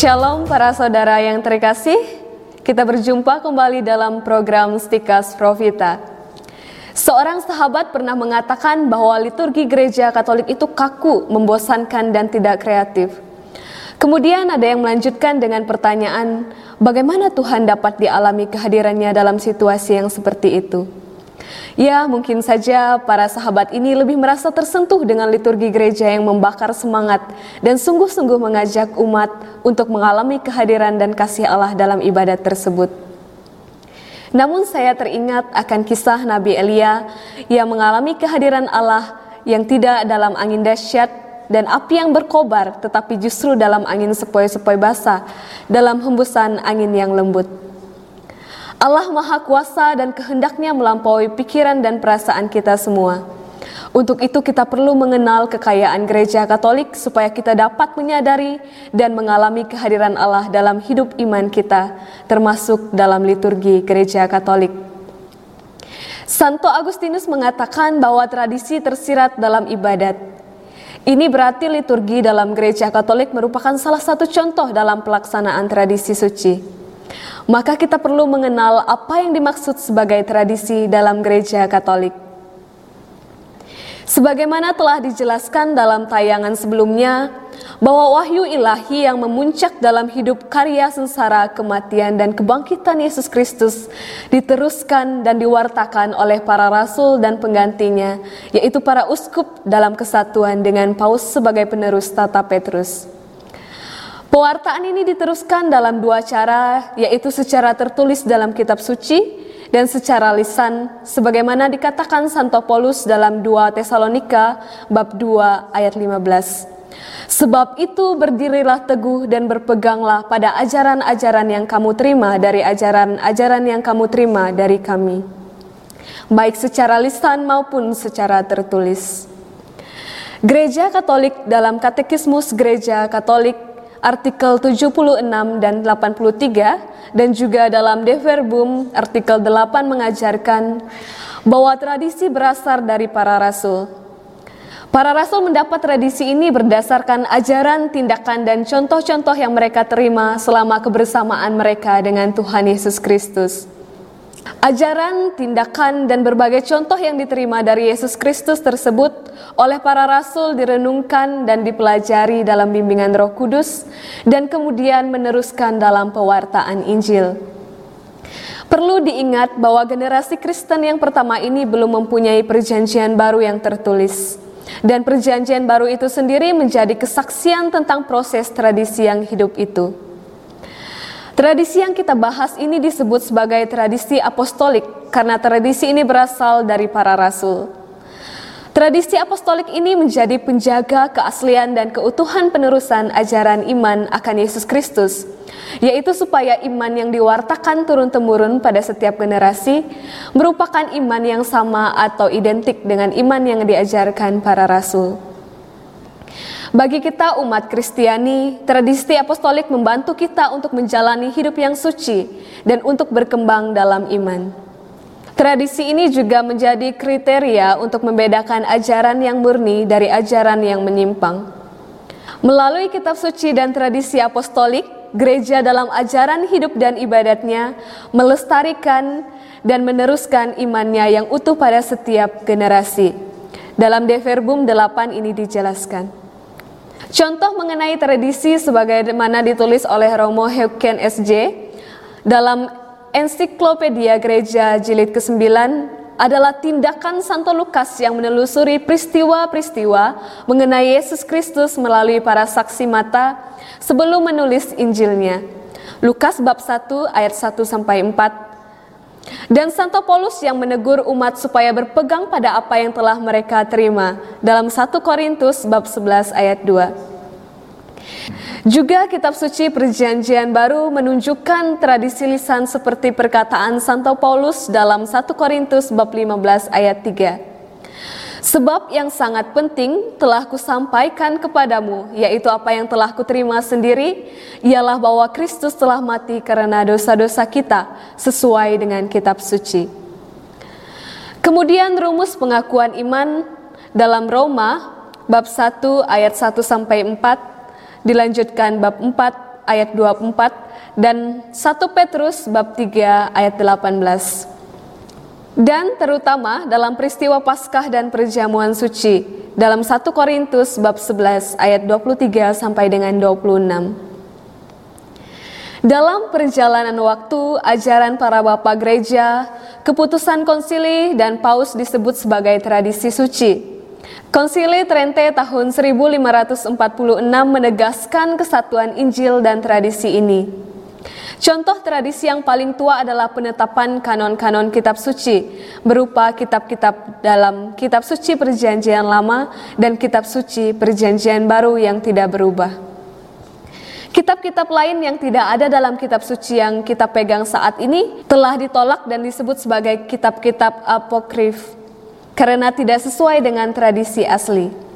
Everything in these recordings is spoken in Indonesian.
Shalom para saudara yang terkasih, kita berjumpa kembali dalam program Stikas Profita. Seorang sahabat pernah mengatakan bahwa liturgi gereja Katolik itu kaku, membosankan, dan tidak kreatif. Kemudian ada yang melanjutkan dengan pertanyaan, bagaimana Tuhan dapat dialami kehadirannya dalam situasi yang seperti itu? Ya, mungkin saja para sahabat ini lebih merasa tersentuh dengan liturgi gereja yang membakar semangat dan sungguh-sungguh mengajak umat untuk mengalami kehadiran dan kasih Allah dalam ibadat tersebut. Namun saya teringat akan kisah Nabi Elia yang mengalami kehadiran Allah yang tidak dalam angin dahsyat dan api yang berkobar tetapi justru dalam angin sepoi-sepoi basah, dalam hembusan angin yang lembut. Allah Maha Kuasa dan kehendaknya melampaui pikiran dan perasaan kita semua. Untuk itu kita perlu mengenal kekayaan gereja Katolik supaya kita dapat menyadari dan mengalami kehadiran Allah dalam hidup iman kita, termasuk dalam liturgi gereja Katolik. Santo Agustinus mengatakan bahwa tradisi tersirat dalam ibadat, ini berarti liturgi dalam gereja Katolik merupakan salah satu contoh dalam pelaksanaan tradisi suci. Maka kita perlu mengenal apa yang dimaksud sebagai tradisi dalam gereja Katolik. Sebagaimana telah dijelaskan dalam tayangan sebelumnya, bahwa wahyu ilahi yang memuncak dalam hidup karya sengsara, kematian, dan kebangkitan Yesus Kristus diteruskan dan diwartakan oleh para rasul dan penggantinya, yaitu para uskup dalam kesatuan dengan Paus sebagai penerus tata Petrus. Pewartaan ini diteruskan dalam dua cara, yaitu secara tertulis dalam kitab suci dan secara lisan sebagaimana dikatakan Santo Paulus dalam 2 Tesalonika bab 2 ayat 15. Sebab itu berdirilah teguh dan berpeganglah pada ajaran-ajaran yang kamu terima dari ajaran-ajaran yang kamu terima dari kami. Baik secara lisan maupun secara tertulis. Gereja Katolik dalam Katekismus Gereja Katolik artikel 76 dan 83 dan juga dalam De Verbum artikel 8 mengajarkan bahwa tradisi berasal dari para rasul. Para rasul mendapat tradisi ini berdasarkan ajaran, tindakan, dan contoh-contoh yang mereka terima selama kebersamaan mereka dengan Tuhan Yesus Kristus. Ajaran, tindakan, dan berbagai contoh yang diterima dari Yesus Kristus tersebut oleh para rasul direnungkan dan dipelajari dalam bimbingan Roh Kudus, dan kemudian meneruskan dalam pewartaan Injil. Perlu diingat bahwa generasi Kristen yang pertama ini belum mempunyai perjanjian baru yang tertulis, dan perjanjian baru itu sendiri menjadi kesaksian tentang proses tradisi yang hidup itu. Tradisi yang kita bahas ini disebut sebagai tradisi apostolik karena tradisi ini berasal dari para rasul. Tradisi apostolik ini menjadi penjaga keaslian dan keutuhan penerusan ajaran iman akan Yesus Kristus, yaitu supaya iman yang diwartakan turun-temurun pada setiap generasi merupakan iman yang sama atau identik dengan iman yang diajarkan para rasul. Bagi kita umat Kristiani, tradisi apostolik membantu kita untuk menjalani hidup yang suci dan untuk berkembang dalam iman. Tradisi ini juga menjadi kriteria untuk membedakan ajaran yang murni dari ajaran yang menyimpang. Melalui kitab suci dan tradisi apostolik, gereja dalam ajaran hidup dan ibadatnya melestarikan dan meneruskan imannya yang utuh pada setiap generasi. Dalam De Verbum 8 ini dijelaskan. Contoh mengenai tradisi sebagaimana ditulis oleh Romo Heuken SJ dalam Ensiklopedia Gereja Jilid ke-9 adalah tindakan Santo Lukas yang menelusuri peristiwa-peristiwa mengenai Yesus Kristus melalui para saksi mata sebelum menulis Injilnya. Lukas bab 1 ayat 1 sampai 4 dan Santo Paulus yang menegur umat supaya berpegang pada apa yang telah mereka terima dalam 1 Korintus bab 11 ayat 2. Juga kitab suci perjanjian baru menunjukkan tradisi lisan seperti perkataan Santo Paulus dalam 1 Korintus bab 15 ayat 3. Sebab yang sangat penting telah kusampaikan kepadamu, yaitu apa yang telah kuterima sendiri, ialah bahwa Kristus telah mati karena dosa-dosa kita, sesuai dengan kitab suci. Kemudian rumus pengakuan iman dalam Roma bab 1 ayat 1 sampai 4 Dilanjutkan bab 4 ayat 24 dan 1 Petrus bab 3 ayat 18. Dan terutama dalam peristiwa Paskah dan perjamuan suci dalam 1 Korintus bab 11 ayat 23 sampai dengan 26. Dalam perjalanan waktu, ajaran para bapak gereja, keputusan konsili dan paus disebut sebagai tradisi suci. Konsili Trente tahun 1546 menegaskan kesatuan Injil dan tradisi ini. Contoh tradisi yang paling tua adalah penetapan kanon-kanon kitab suci berupa kitab-kitab dalam kitab suci perjanjian lama dan kitab suci perjanjian baru yang tidak berubah. Kitab-kitab lain yang tidak ada dalam kitab suci yang kita pegang saat ini telah ditolak dan disebut sebagai kitab-kitab apokrif karena tidak sesuai dengan tradisi asli.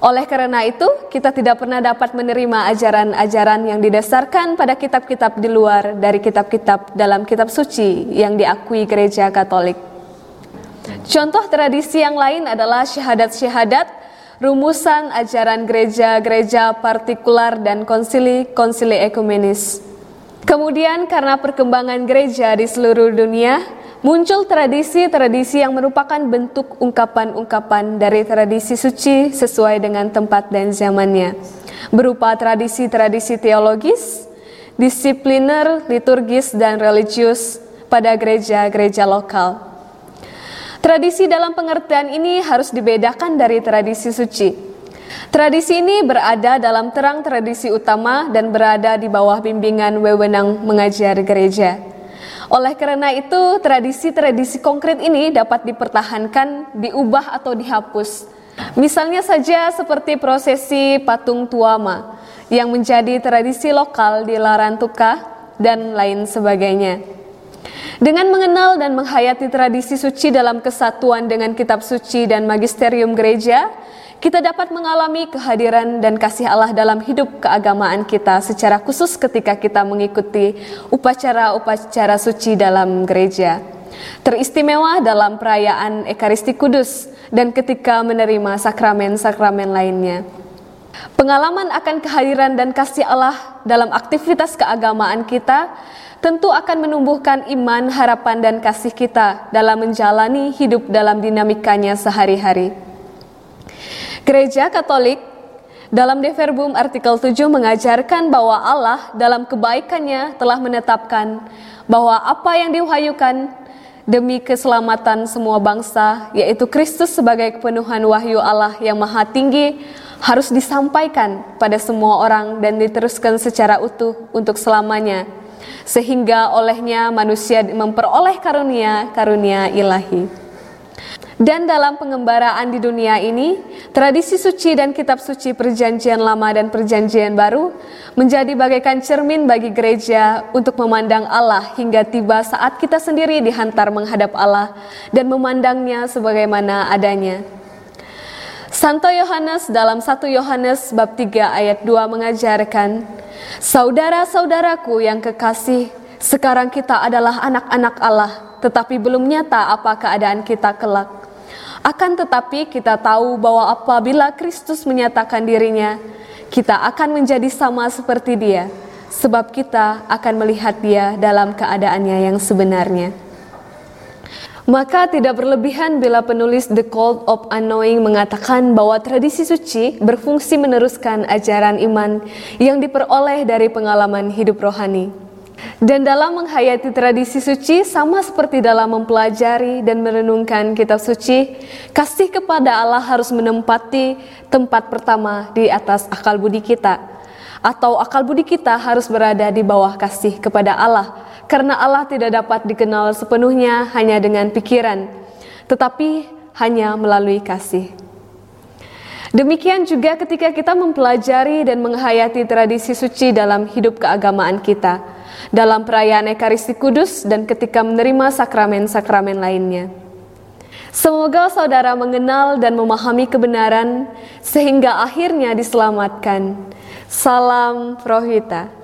Oleh karena itu, kita tidak pernah dapat menerima ajaran-ajaran yang didasarkan pada kitab-kitab di luar dari kitab-kitab dalam kitab suci yang diakui gereja Katolik. Contoh tradisi yang lain adalah syahadat-syahadat rumusan ajaran gereja-gereja partikular dan konsili-konsili ekumenis. Kemudian karena perkembangan gereja di seluruh dunia, muncul tradisi-tradisi yang merupakan bentuk ungkapan-ungkapan dari tradisi suci sesuai dengan tempat dan zamannya, berupa tradisi-tradisi teologis, disipliner, liturgis, dan religius pada gereja-gereja lokal. Tradisi dalam pengertian ini harus dibedakan dari tradisi suci. Tradisi ini berada dalam terang tradisi utama dan berada di bawah bimbingan wewenang mengajar gereja. Oleh karena itu, tradisi-tradisi konkret ini dapat dipertahankan, diubah atau dihapus. Misalnya saja seperti prosesi patung tuama yang menjadi tradisi lokal di Larantuka dan lain sebagainya. Dengan mengenal dan menghayati tradisi suci dalam kesatuan dengan kitab suci dan magisterium gereja, kita dapat mengalami kehadiran dan kasih Allah dalam hidup keagamaan kita secara khusus ketika kita mengikuti upacara-upacara suci dalam gereja. Teristimewa dalam perayaan Ekaristi Kudus dan ketika menerima sakramen-sakramen lainnya. Pengalaman akan kehadiran dan kasih Allah dalam aktivitas keagamaan kita tentu akan menumbuhkan iman, harapan, dan kasih kita dalam menjalani hidup dalam dinamikanya sehari-hari. Gereja Katolik dalam De Verbum artikel 7 mengajarkan bahwa Allah dalam kebaikannya telah menetapkan bahwa apa yang diwahyukan demi keselamatan semua bangsa, yaitu Kristus sebagai kepenuhan wahyu Allah yang maha tinggi, harus disampaikan pada semua orang dan diteruskan secara utuh untuk selamanya sehingga olehnya manusia memperoleh karunia-karunia ilahi. Dan dalam pengembaraan di dunia ini, tradisi suci dan kitab suci perjanjian lama dan perjanjian baru menjadi bagaikan cermin bagi gereja untuk memandang Allah hingga tiba saat kita sendiri dihantar menghadap Allah dan memandangnya sebagaimana adanya. Santo Yohanes dalam 1 Yohanes bab 3 ayat 2 mengajarkan, Saudara-saudaraku yang kekasih, sekarang kita adalah anak-anak Allah, tetapi belum nyata apa keadaan kita kelak. Akan tetapi kita tahu bahwa apabila Kristus menyatakan dirinya, kita akan menjadi sama seperti dia, sebab kita akan melihat dia dalam keadaannya yang sebenarnya. Maka tidak berlebihan bila penulis The Cult of Unknowing mengatakan bahwa tradisi suci berfungsi meneruskan ajaran iman yang diperoleh dari pengalaman hidup rohani. Dan dalam menghayati tradisi suci sama seperti dalam mempelajari dan merenungkan kitab suci, kasih kepada Allah harus menempati tempat pertama di atas akal budi kita. Atau akal budi kita harus berada di bawah kasih kepada Allah karena Allah tidak dapat dikenal sepenuhnya hanya dengan pikiran, tetapi hanya melalui kasih. Demikian juga ketika kita mempelajari dan menghayati tradisi suci dalam hidup keagamaan kita, dalam perayaan Ekaristi Kudus dan ketika menerima sakramen-sakramen lainnya. Semoga saudara mengenal dan memahami kebenaran sehingga akhirnya diselamatkan. Salam Prohita.